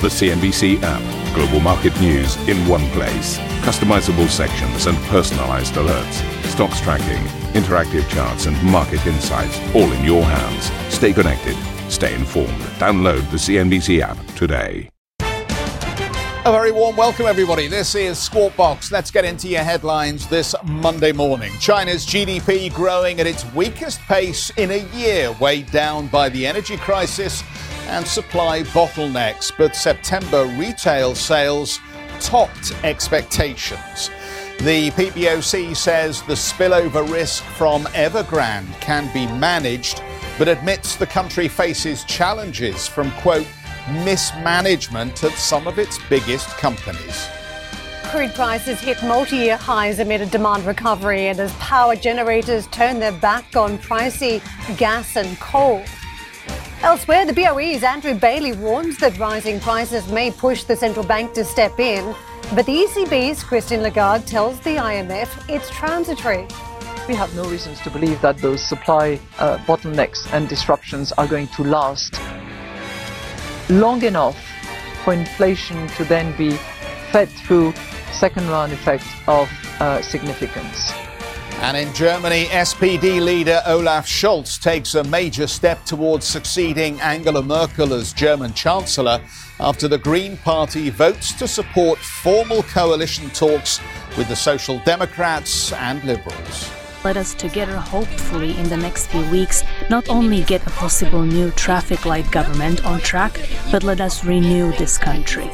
The CNBC app. Global market news in one place. Customizable sections and personalized alerts. Stocks tracking, interactive charts, and market insights all in your hands. Stay connected. Stay informed. Download the CNBC app today. A very warm welcome, everybody. This is Squawk Box. Let's get into your headlines this Monday morning. China's GDP growing at its weakest pace in a year, weighed down by the energy crisis and supply bottlenecks, but September retail sales topped expectations. The PBOC says the spillover risk from Evergrande can be managed, but admits the country faces challenges from, quote, mismanagement at some of its biggest companies. Crude prices hit multi year highs amid a demand recovery and as power generators turn their back on pricey gas and coal. Elsewhere, the BOE's Andrew Bailey warns that rising prices may push the central bank to step in. But the ECB's Christine Lagarde tells the IMF it's transitory. We have no reasons to believe that those supply uh, bottlenecks and disruptions are going to last long enough for inflation to then be fed through second round effect of uh, significance. And in Germany, SPD leader Olaf Scholz takes a major step towards succeeding Angela Merkel as German Chancellor after the Green Party votes to support formal coalition talks with the Social Democrats and Liberals. Let us together, hopefully, in the next few weeks, not only get a possible new traffic light government on track, but let us renew this country.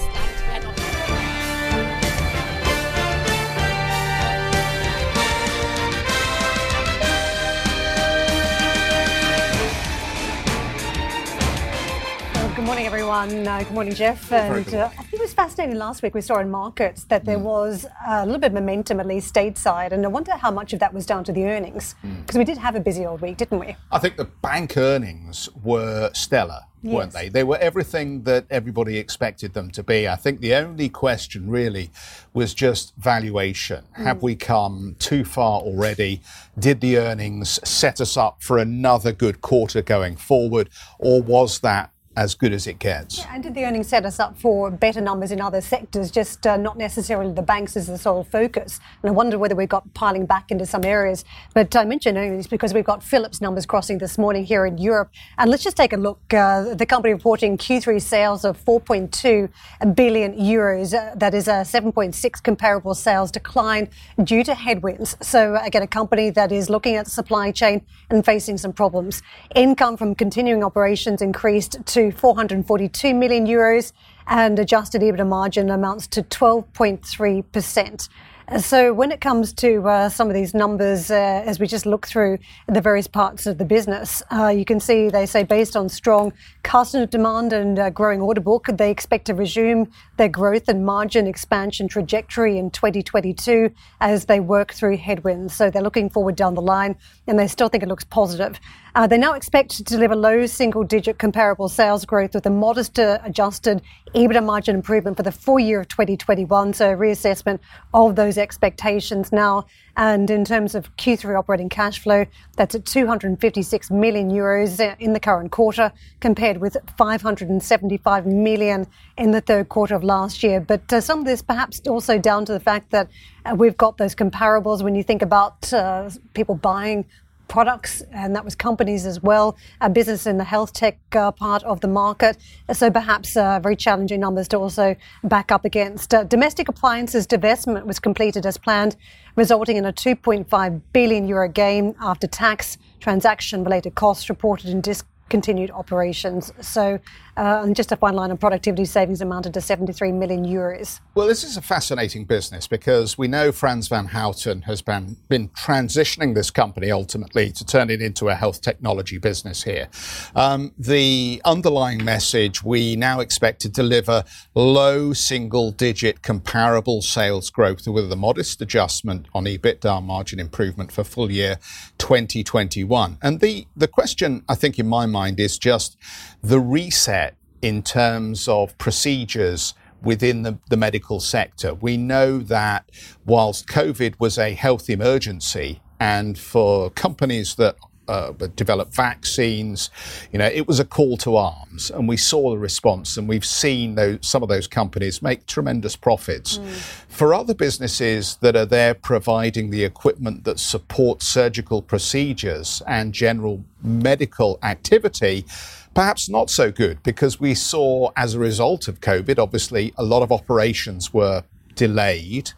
Morning, everyone. Uh, good morning, Geoff. And uh, I think it was fascinating last week. We saw in markets that there mm. was a little bit of momentum, at least stateside. And I wonder how much of that was down to the earnings. Because mm. we did have a busy old week, didn't we? I think the bank earnings were stellar. Yes. weren't they? They were everything that everybody expected them to be. I think the only question really was just valuation. Mm. Have we come too far already? Did the earnings set us up for another good quarter going forward? Or was that as good as it gets. Yeah, and did the earnings set us up for better numbers in other sectors, just uh, not necessarily the banks as the sole focus? And I wonder whether we've got piling back into some areas. But I mention earnings because we've got Philips numbers crossing this morning here in Europe. And let's just take a look. Uh, the company reporting Q3 sales of 4.2 billion euros. Uh, that is a 7.6 comparable sales decline due to headwinds. So again, a company that is looking at the supply chain and facing some problems. Income from continuing operations increased to 442 million euros and adjusted EBITDA margin amounts to 12.3%. So, when it comes to uh, some of these numbers, uh, as we just look through the various parts of the business, uh, you can see they say based on strong customer demand and uh, growing order book, they expect to resume their growth and margin expansion trajectory in 2022 as they work through headwinds. So, they're looking forward down the line and they still think it looks positive. Uh, they now expect to deliver low single digit comparable sales growth with a modest uh, adjusted EBITDA margin improvement for the full year of 2021. So, a reassessment of those expectations now. And in terms of Q3 operating cash flow, that's at 256 million euros uh, in the current quarter, compared with 575 million in the third quarter of last year. But uh, some of this perhaps also down to the fact that uh, we've got those comparables when you think about people buying products, and that was companies as well, a business in the health tech uh, part of the market. So perhaps uh, very challenging numbers to also back up against. Uh, domestic appliances divestment was completed as planned, resulting in a 2.5 billion euro gain after tax transaction related costs reported in disc continued operations. So, uh, and just a fine line on productivity savings amounted to 73 million euros. Well, this is a fascinating business because we know Frans van Houten has been, been transitioning this company ultimately to turn it into a health technology business here. Um, the underlying message we now expect to deliver low single digit comparable sales growth with a modest adjustment on EBITDA margin improvement for full year 2021. And the, the question, I think, in my mind is just the reset in terms of procedures within the, the medical sector. We know that whilst COVID was a health emergency, and for companies that uh, develop vaccines. You know, it was a call to arms, and we saw the response, and we've seen those, some of those companies make tremendous profits. Mm. For other businesses that are there providing the equipment that supports surgical procedures and general medical activity, perhaps not so good because we saw as a result of COVID, obviously, a lot of operations were delayed,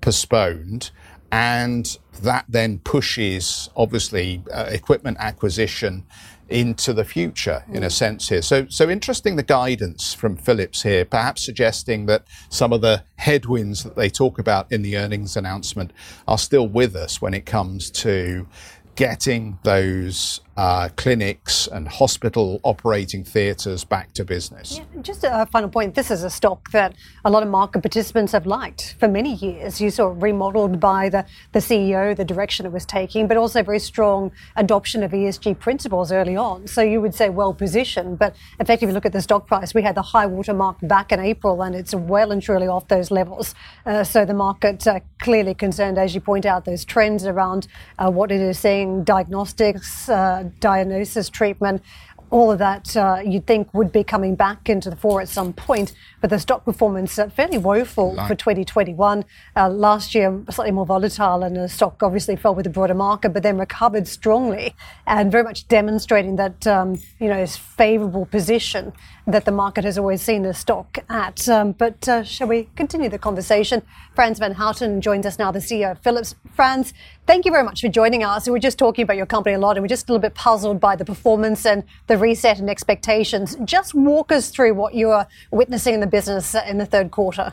postponed, and that then pushes, obviously, uh, equipment acquisition into the future in a sense here. So, so interesting the guidance from Philips here, perhaps suggesting that some of the headwinds that they talk about in the earnings announcement are still with us when it comes to getting those uh, clinics and hospital operating theatres back to business. Yeah, just a final point this is a stock that a lot of market participants have liked for many years. You saw it remodeled by the, the CEO, the direction it was taking, but also very strong adoption of ESG principles early on. So you would say well positioned, but effectively look at the stock price. We had the high water mark back in April and it's well and truly off those levels. Uh, so the market uh, clearly concerned, as you point out, those trends around uh, what it is saying, diagnostics uh, diagnosis, treatment, all of that uh, you'd think would be coming back into the fore at some point. But the stock performance uh, fairly woeful for 2021. Uh, last year, slightly more volatile, and the stock obviously fell with the broader market, but then recovered strongly and very much demonstrating that um, you know its favourable position that the market has always seen the stock at. Um, but uh, shall we continue the conversation? Frans van Houten joins us now, the CEO of Philips. Frans, thank you very much for joining us. We were just talking about your company a lot, and we're just a little bit puzzled by the performance and the reset and expectations. Just walk us through what you are witnessing in the business in the third quarter.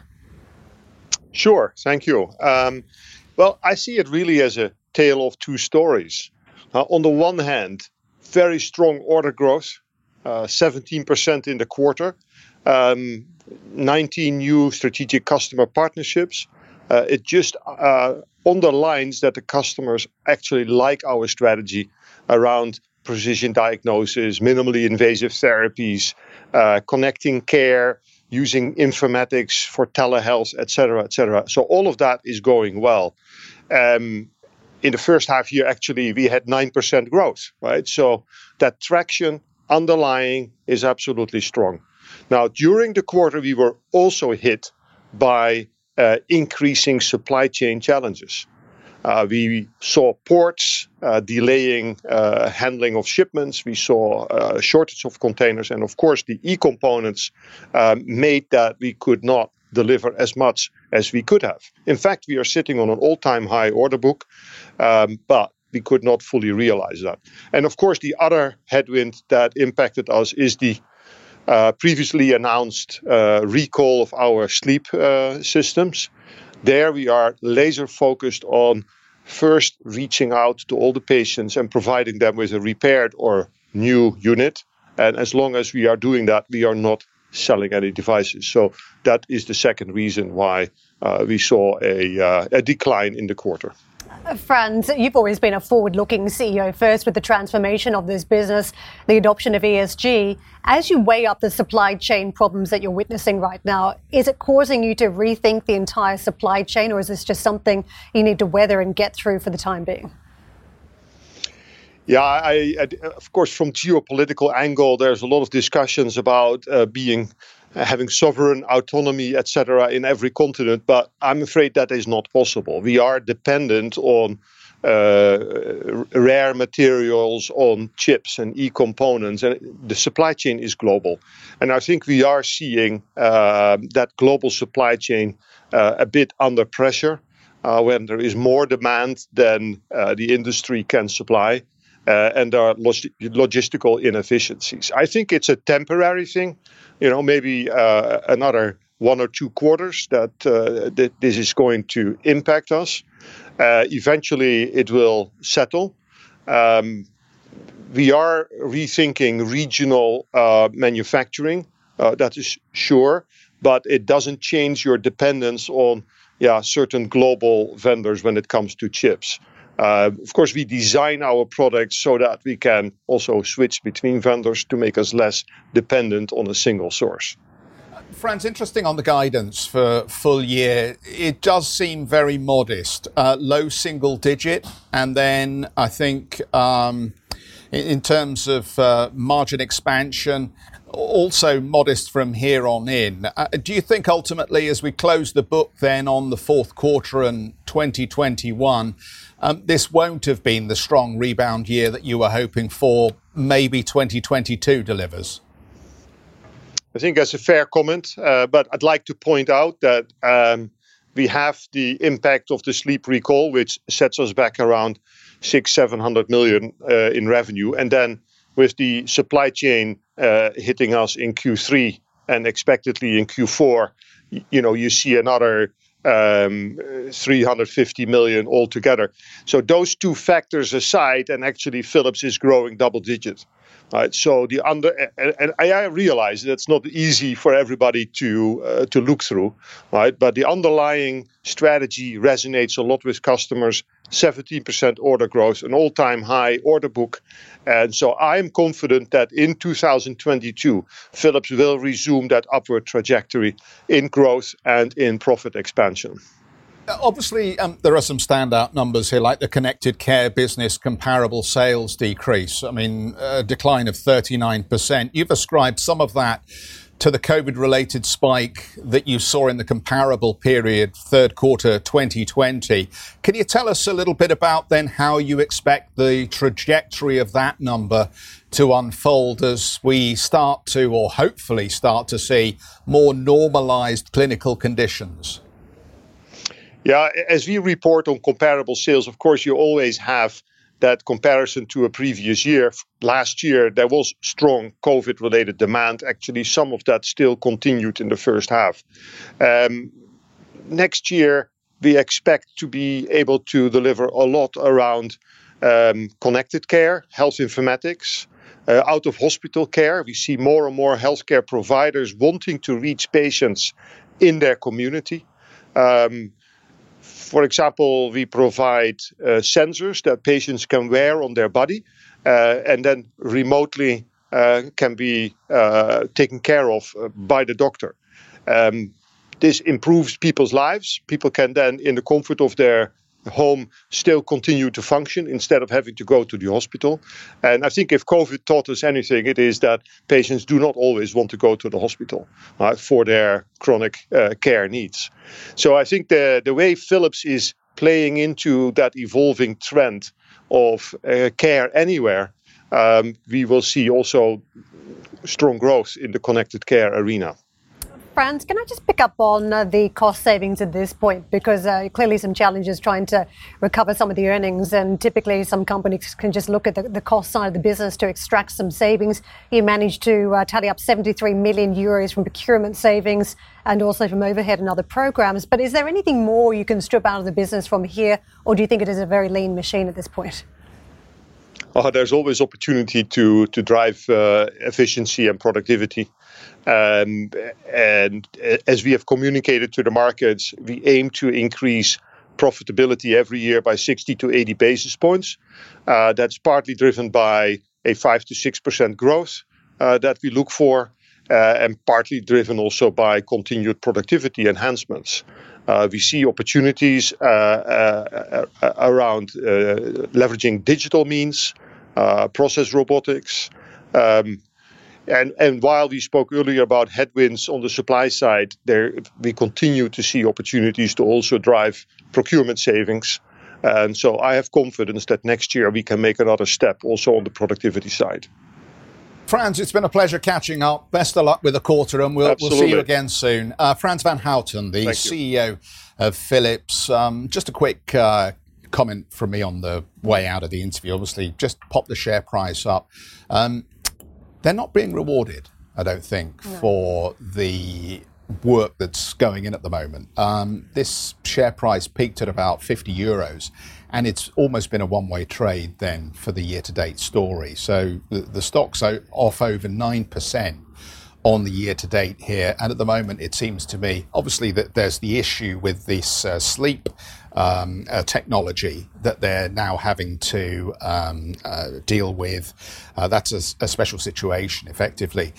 Sure, thank you. Um, well, I see it really as a tale of two stories. Uh, on the one hand, very strong order growth 17% uh, in the quarter, um, 19 new strategic customer partnerships. Uh, it just uh, underlines that the customers actually like our strategy around precision diagnosis, minimally invasive therapies, connecting care, using informatics for telehealth, etc., etc. So all of that is going well. Um, in the first half year, actually, we had 9% growth, right? So that traction underlying is absolutely strong. Now, during the quarter, we were also hit by uh, increasing supply chain challenges. Uh, we saw ports uh, delaying uh, handling of shipments. We saw a uh, shortage of containers. And of course, the e components um, made that we could not deliver as much as we could have. In fact, we are sitting on an all time high order book. Um, but we could not fully realize that. And of course, the other headwind that impacted us is the uh, previously announced uh, recall of our sleep uh, systems. There we are laser focused on first reaching out to all the patients and providing them with a repaired or new unit. And as long as we are doing that, we are not selling any devices. So that is the second reason why uh, we saw a, uh, a decline in the quarter. Frans, you've always been a forward looking CEO, first with the transformation of this business, the adoption of ESG. As you weigh up the supply chain problems that you're witnessing right now, is it causing you to rethink the entire supply chain, or is this just something you need to weather and get through for the time being? Yeah, I, I, of course, from geopolitical angle, there's a lot of discussions about uh, being having sovereign autonomy, etc., in every continent. But I'm afraid that is not possible. We are dependent on uh, rare materials, on chips and e-components, and the supply chain is global. And I think we are seeing uh, that global supply chain uh, a bit under pressure. Uh, when there is more demand than uh, the industry can supply, uh, and are log- logistical inefficiencies. I think it's a temporary thing you know, maybe uh, another one or two quarters that, uh, this is going to impact us. Uh, eventually, it will settle. Um, we are rethinking regional uh, manufacturing. Uh, that is sure, but it doesn't change your dependence on yeah certain global vendors when it comes to chips. Uh, of course, we design our products so that we can also switch between vendors to make us less dependent on a single source. Frans, interesting on the guidance for full year. It does seem very modest, uh, low single digit, and then I think um, in terms of uh, margin expansion, also modest from here on in. Uh, do you think ultimately, as we close the book then on the fourth quarter and 2021, um, this won't have been the strong rebound year that you were hoping for? Maybe 2022 delivers. I think that's a fair comment, uh, but I'd like to point out that um, we have the impact of the sleep recall, which sets us back around six, seven hundred million uh, in revenue, and then with the supply chain uh, hitting us in Q3 and expectedly in Q4, you know, you see another um, 350 million altogether. So those two factors aside, and actually Philips is growing double digit. Right, so the under and, I realize that's not easy for everybody to uh, to look through, right? But the underlying strategy resonates a lot with customers. 17% order growth, an all-time high order book, and so I'm confident that in 2022, Philips will resume that upward trajectory in growth and in profit expansion. Obviously, um, there are some standout numbers here, like the connected care business comparable sales decrease. I mean, a decline of 39%. You've ascribed some of that to the COVID related spike that you saw in the comparable period, third quarter 2020. Can you tell us a little bit about then how you expect the trajectory of that number to unfold as we start to, or hopefully start to see, more normalized clinical conditions? Yeah, as we report on comparable sales, of course, you always have that comparison to a previous year. Last year, there was strong COVID related demand. Actually, some of that still continued in the first half. Um, next year, we expect to be able to deliver a lot around um, connected care, health informatics. Uh, out of hospital care, we see more and more healthcare providers wanting to reach patients in their community. Um, for example, we provide uh, sensors that patients can wear on their body uh, and then remotely uh, can be uh, taken care of uh, by the doctor. Um, this improves people's lives. People can then, in the comfort of their home still continue to function instead of having to go to the hospital. And I think if COVID taught us anything, it is that patients do not always want to go to the hospital uh, for their chronic uh, care needs. So I think the, the way Philips is playing into that evolving trend of uh, care anywhere, um, we will see also strong growth in the connected care arena. Frans, can I just pick up on uh, the cost savings at this point? Because uh, clearly some challenges trying to recover some of the earnings, and typically some companies can just look at the, the cost side of the business to extract some savings. You managed to uh, tally up 73 million euros from procurement savings and also from overhead and other programs. But is there anything more you can strip out of the business from here, or do you think it is a very lean machine at this point? Oh, there's always opportunity to to drive uh, efficiency and productivity. Um, and as we have communicated to the markets, we aim to increase profitability every year by 60 to 80 basis points. Uh, that's partly driven by a 5 to 6% growth uh, that we look for, uh, and partly driven also by continued productivity enhancements. We see opportunities around leveraging digital means, process robotics. And, and while we spoke earlier about headwinds on the supply side, there we continue to see opportunities to also drive procurement savings. And so I have confidence that next year we can make another step also on the productivity side. Frans, it's been a pleasure catching up. Best of luck with the quarter, and we'll, we'll see you again soon. Uh, Frans van Houten, the CEO of Philips. Um, just a quick uh, comment from me on the way out of the interview. Obviously, just pop the share price up. Um, they're not being rewarded, I don't think, no. for the work that's going in at the moment. Um, this share price peaked at about 50 euros, and it's almost been a one way trade then for the year to date story. So the, the stock's off over 9% on the year to date here. And at the moment, it seems to me, obviously, that there's the issue with this uh, sleep um, uh, technology that they're now having to um, uh, deal with. Uh, that's a, a, special situation, effectively.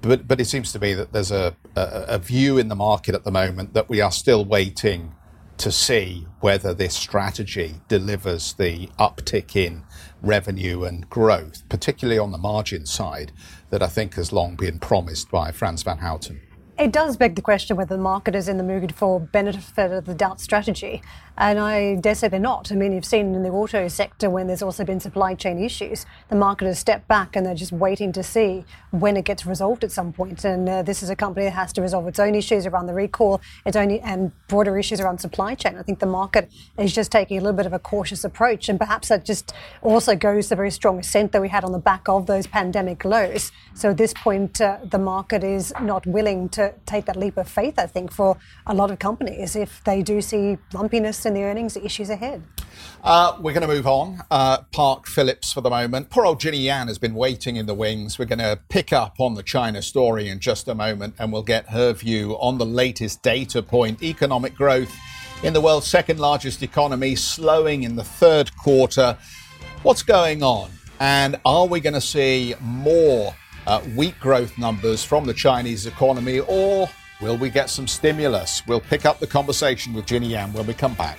But, but it seems to me that there's a, a, a, view in the market at the moment that we are still waiting to see whether this strategy delivers the uptick in revenue and growth, particularly on the margin side, that I think has long been promised by Frans van Houten. It does beg the question whether the market is in the mood for benefit of the doubt strategy. And I dare say they're not. I mean, you've seen in the auto sector when there's also been supply chain issues, the market has stepped back and they're just waiting to see when it gets resolved at some point. And uh, this is a company that has to resolve its own issues around the recall, its own and broader issues around supply chain. I think the market is just taking a little bit of a cautious approach, and perhaps that just also goes the very strong ascent that we had on the back of those pandemic lows. So at this point, uh, the market is not willing to take that leap of faith. I think for a lot of companies, if they do see lumpiness in the earnings issues ahead. Uh, we're going to move on. Uh, Park Philips for the moment. Poor old Ginny Yan has been waiting in the wings. We're going to pick up on the China story in just a moment and we'll get her view on the latest data point economic growth in the world's second largest economy slowing in the third quarter. What's going on? And are we going to see more uh, weak growth numbers from the Chinese economy or Will we get some stimulus? We'll pick up the conversation with Ginny Yan when we come back.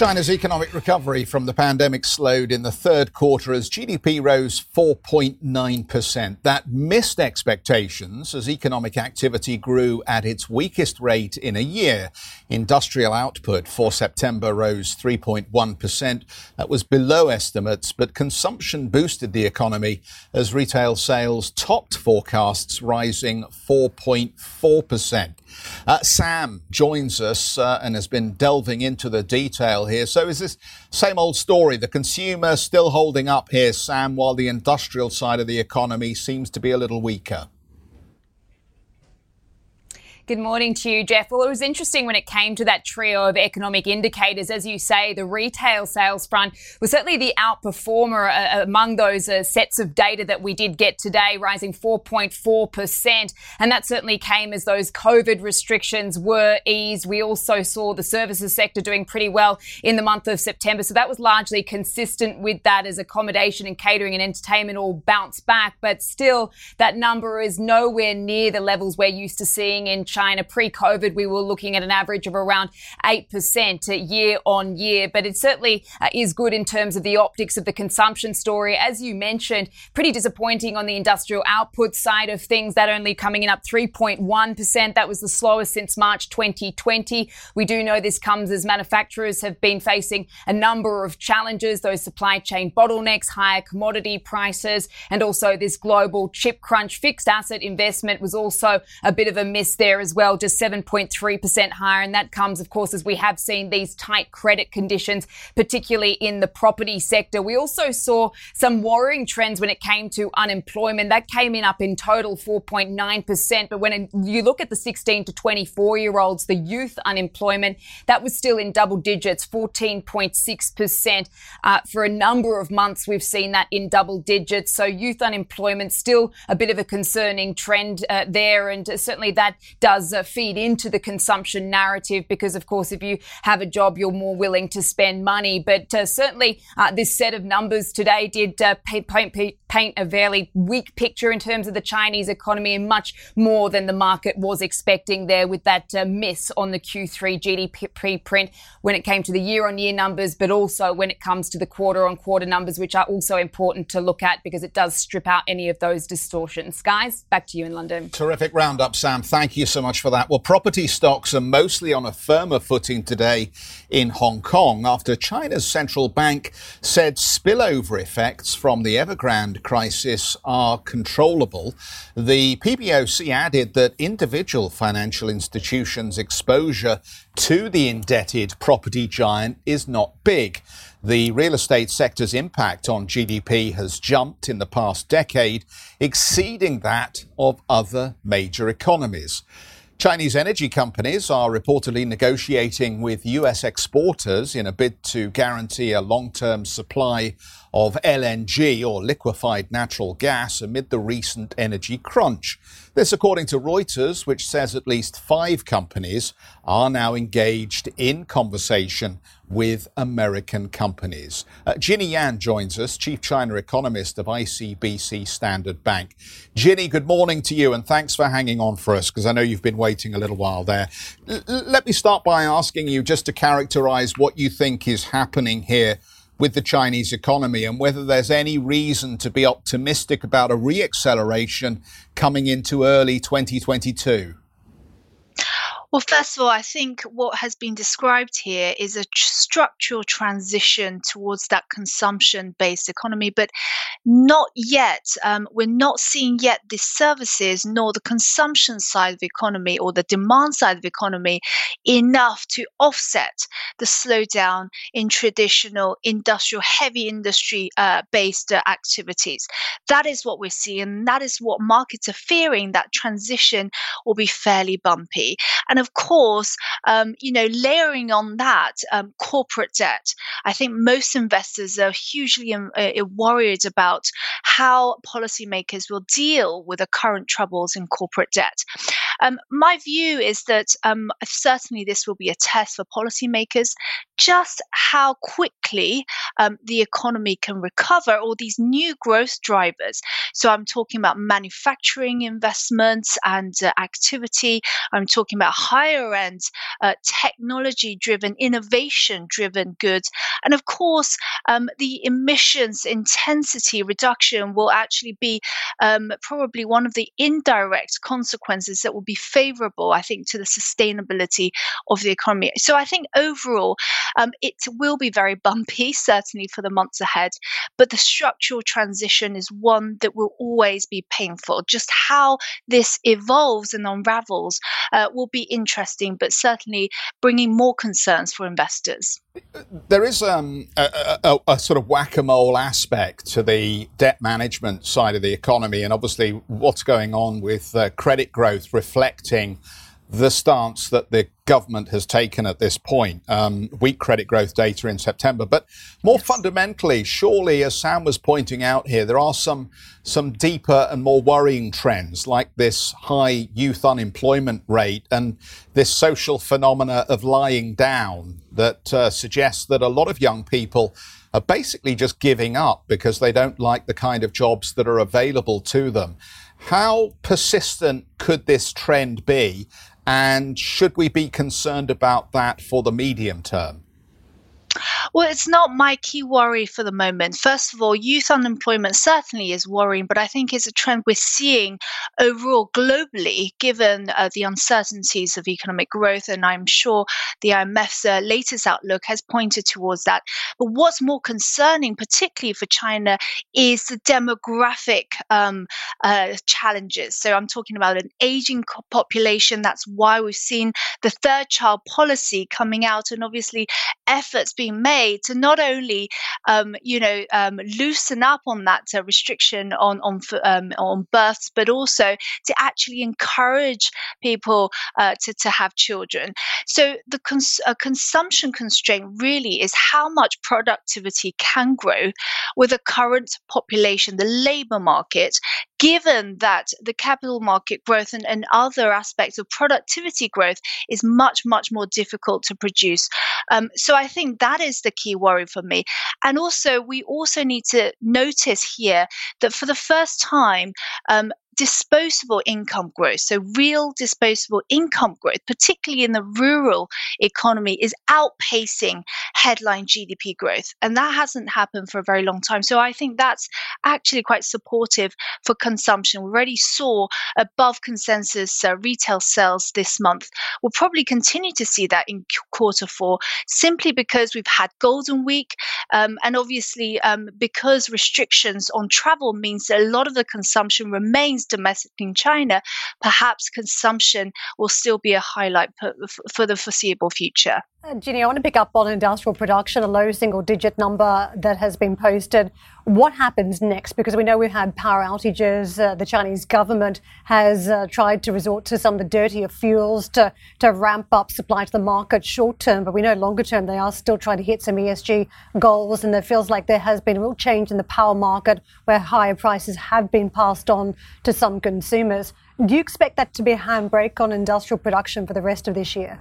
China's economic recovery from the pandemic slowed in the third quarter as GDP rose 4.9%. That missed expectations as economic activity grew at its weakest rate in a year. Industrial output for September rose 3.1%. That was below estimates, but consumption boosted the economy as retail sales topped forecasts, rising 4.4%. Uh, Sam joins us uh, and has been delving into the detail here. So, is this same old story? The consumer still holding up here, Sam, while the industrial side of the economy seems to be a little weaker? Good morning to you, Geoff. Well, it was interesting when it came to that trio of economic indicators. As you say, the retail sales front was certainly the outperformer uh, among those uh, sets of data that we did get today, rising 4.4%. And that certainly came as those COVID restrictions were eased. We also saw the services sector doing pretty well in the month of September. So that was largely consistent with that as accommodation and catering and entertainment all bounced back. But still, that number is nowhere near the levels we're used to seeing in China China pre-COVID, we were looking at an average of around 8% year on year. But it certainly uh, is good in terms of the optics of the consumption story. As you mentioned, pretty disappointing on the industrial output side of things, that only coming in up 3.1%. That was the slowest since March 2020. We do know this comes as manufacturers have been facing a number of challenges, those supply chain bottlenecks, higher commodity prices, and also this global chip crunch. Fixed asset investment was also a bit of a miss there as well, just 7.3% higher. And that comes, of course, as we have seen these tight credit conditions, particularly in the property sector. We also saw some worrying trends when it came to unemployment. That came in up in total 4.9%. But when you look at the 16 to 24 year olds, the youth unemployment, that was still in double digits, 14.6%. Uh, for a number of months, we've seen that in double digits. So youth unemployment still a bit of a concerning trend uh, there. And certainly that does does uh, feed into the consumption narrative because, of course, if you have a job, you're more willing to spend money. But uh, certainly, uh, this set of numbers today did paint, paint, a fairly weak picture in terms of the Chinese economy and much more than the market was expecting there with that uh, miss on the Q3 GDP print when it came to the year on year numbers, but also when it comes to the quarter on quarter numbers, which are also important to look at because it does strip out any of those distortions. Guys, back to you in London. Terrific roundup, Sam. Thank you so so much for that. Well, property stocks are mostly on a firmer footing today in Hong Kong after China's central bank said spillover effects from the Evergrande crisis are controllable. The PBOC added that individual financial institutions' exposure to the indebted property giant is not big. The real estate sector's impact on GDP has jumped in the past decade, exceeding that of other major economies. Chinese energy companies are reportedly negotiating with US exporters in a bid to guarantee a long term supply of LNG or liquefied natural gas amid the recent energy crunch. This, according to Reuters, which says at least five companies are now engaged in conversation with American companies. Uh, Ginny Yan joins us, Chief China Economist of ICBC Standard Bank. Ginny, good morning to you and thanks for hanging on for us because I know you've been waiting a little while there. L- let me start by asking you just to characterize what you think is happening here with the Chinese economy and whether there's any reason to be optimistic about a reacceleration coming into early 2022. Well, first of all, I think what has been described here is a structural transition towards that consumption based economy, but not yet. Um, we're not seeing yet the services nor the consumption side of the economy or the demand side of the economy enough to offset the slowdown in traditional industrial, heavy industry uh, based uh, activities. That is what we're seeing. That is what markets are fearing that transition will be fairly bumpy. And of course, um, you know, layering on that um, corporate debt, I think most investors are hugely um, uh, worried about how policymakers will deal with the current troubles in corporate debt. Um, my view is that um, certainly this will be a test for policymakers just how quickly um, the economy can recover all these new growth drivers. So I'm talking about manufacturing investments and uh, activity. I'm talking about higher end uh, technology driven, innovation driven goods. And of course, um, the emissions intensity reduction will actually be um, probably one of the indirect consequences that will be favorable, I think, to the sustainability of the economy. So I think overall, um, it will be very bumpy, certainly for the months ahead, but the structural transition is one that will always be painful. Just how this evolves and unravels uh, will be interesting, but certainly bringing more concerns for investors. There is um, a, a, a, sort of whack a mole aspect to the debt management side of the economy, and obviously what's going on with uh, credit growth reflecting the stance that the government has taken at this point. Um, weak credit growth data in September, but more yes. fundamentally, surely, as Sam was pointing out here, there are some some deeper and more worrying trends, like this high youth unemployment rate and this social phenomena of lying down that uh, suggests that a lot of young people are basically just giving up because they don't like the kind of jobs that are available to them. How persistent could this trend be? And should we be concerned about that for the medium term? Well, it's not my key worry for the moment. First of all, youth unemployment certainly is worrying, but I think it's a trend we're seeing overall globally, given uh, the uncertainties of economic growth. And I'm sure the IMF's uh, latest outlook has pointed towards that. But what's more concerning, particularly for China, is the demographic um, uh, challenges. So I'm talking about an aging population. That's why we've seen the third child policy coming out, and obviously efforts being made to not only, um, you know, um, loosen up on that uh, restriction on on um, on births, but also to actually encourage people uh, to to have children. So the cons- uh, consumption constraint really is how much productivity can grow with the current population, the labour market, given that the capital market growth and, and other aspects of productivity growth is much, much more difficult to produce. Um, so I think that is the key worry for me. And also, we also need to notice here that for the first time, um, disposable income growth, so real disposable income growth, particularly in the rural economy, is outpacing headline GDP growth. And that hasn't happened for a very long time. So I think that's actually quite supportive for consumption. We already saw above consensus uh, retail sales this month. We'll probably continue to see that in quarter four, simply because we've had Golden Week. Um, and obviously, um, because restrictions on travel means that a lot of the consumption remains domestic in China, perhaps consumption will still be a highlight for, for the foreseeable future. Uh, Ginny, I want to pick up on industrial production, a low single digit number that has been posted. What happens next? Because we know we've had power outages. Uh, the Chinese government has uh, tried to resort to some of the dirtier fuels to, to ramp up supply to the market short term, but we know longer term they are still trying to hit some ESG goals. And it feels like there has been a real change in the power market where higher prices have been passed on to some consumers. Do you expect that to be a handbrake on industrial production for the rest of this year?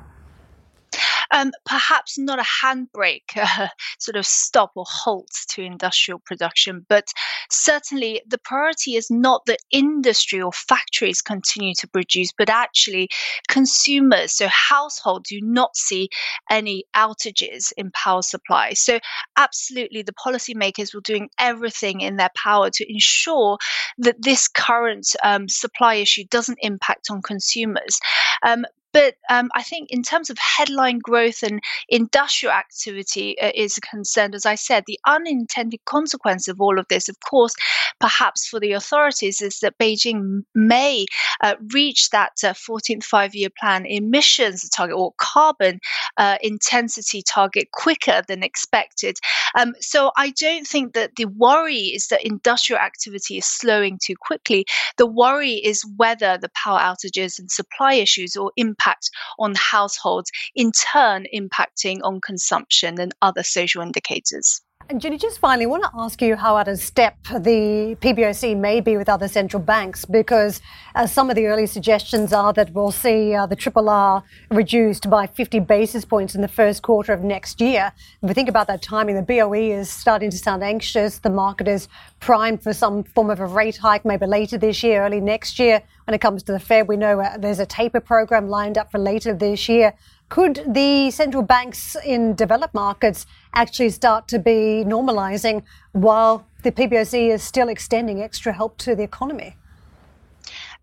Um, perhaps not a handbrake uh, sort of stop or halt to industrial production, but certainly the priority is not that industry or factories continue to produce, but actually consumers, so households, do not see any outages in power supply. So, absolutely, the policymakers will doing everything in their power to ensure that this current um, supply issue doesn't impact on consumers. Um, but um, I think in terms of headline growth and industrial activity uh, is concerned, as I said, the unintended consequence of all of this, of course, perhaps for the authorities, is that Beijing may uh, reach that uh, 14th five year plan emissions target or carbon uh, intensity target quicker than expected. Um, so I don't think that the worry is that industrial activity is slowing too quickly. The worry is whether the power outages and supply issues or impact impact on households, in turn impacting on consumption and other social indicators. And Ginny, just finally, I want to ask you how out of step the PBOC may be with other central banks, because uh, some of the early suggestions are that we'll see uh, the triple R reduced by 50 basis points in the first quarter of next year. If we think about that timing, the BOE is starting to sound anxious. The market is primed for some form of a rate hike, maybe later this year, early next year. When it comes to the Fed, we know uh, there's a taper program lined up for later this year. Could the central banks in developed markets actually start to be normalizing while the PBOC is still extending extra help to the economy?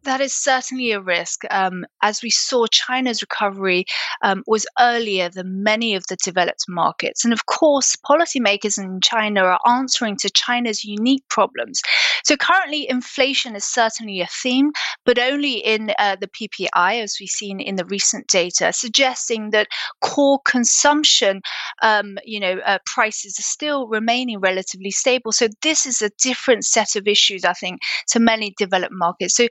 That is certainly a risk. Um, as we saw, China's recovery um, was earlier than many of the developed markets. And of course, policymakers in China are answering to China's unique problems. So currently, inflation is certainly a theme, but only in uh, the PPI, as we've seen in the recent data, suggesting that core consumption, um, you know, uh, prices are still remaining relatively stable. So this is a different set of issues, I think, to many developed markets. So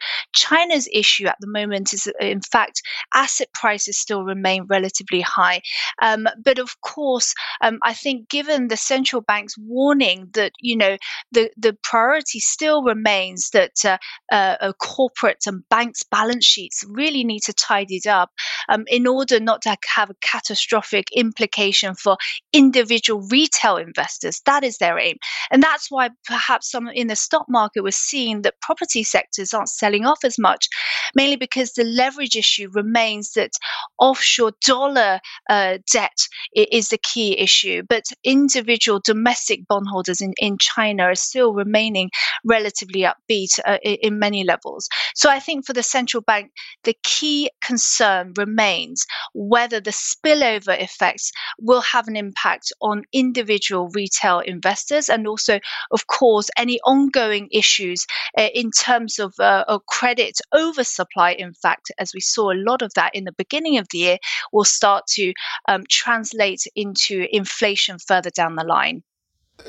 China's issue at the moment is, in fact, asset prices still remain relatively high. Um, but of course, um, I think given the central bank's warning that you know the the priority still remains that uh, uh, corporates and banks' balance sheets really need to tidy it up um, in order not to have a catastrophic implication for individual retail investors. That is their aim, and that's why perhaps some in the stock market we're seeing that property sectors aren't selling off as as much, mainly because the leverage issue remains that offshore dollar uh, debt is the key issue, but individual domestic bondholders in, in China are still remaining relatively upbeat uh, in many levels. So I think for the central bank, the key concern remains whether the spillover effects will have an impact on individual retail investors and also, of course, any ongoing issues uh, in terms of, uh, of credit credit oversupply, in fact, as we saw a lot of that in the beginning of the year, will start to um, translate into inflation further down the line.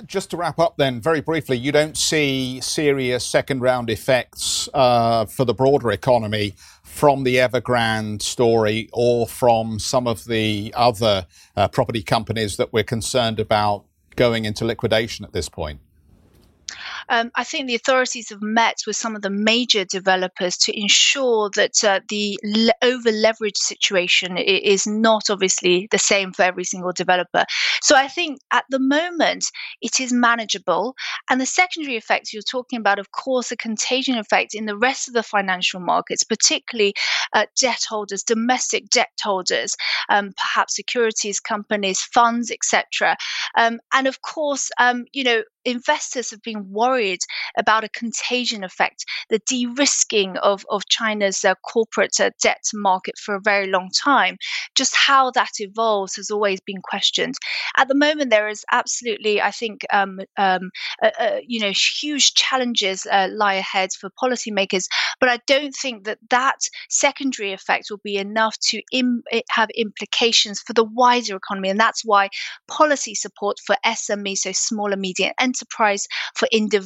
Just to wrap up, then, very briefly, you don't see serious second round effects uh, for the broader economy from the Evergrande story or from some of the other uh, property companies that we're concerned about going into liquidation at this point? Um, I think the authorities have met with some of the major developers to ensure that uh, the le- over leveraged situation is not obviously the same for every single developer. So I think at the moment it is manageable. And the secondary effects you're talking about, of course, a contagion effect in the rest of the financial markets, particularly uh, debt holders, domestic debt holders, um, perhaps securities companies, funds, etc. Um, and of course, um, you know, investors have been worried about a contagion effect, the de risking of, of China's uh, corporate uh, debt market for a very long time. Just how that evolves has always been questioned. At the moment, there is absolutely, I think, um, um, you know, huge challenges uh, lie ahead for policymakers, but I don't think that that secondary effect will be enough to Im- have implications for the wider economy. And that's why policy support for SME, so small and medium enterprise for individuals,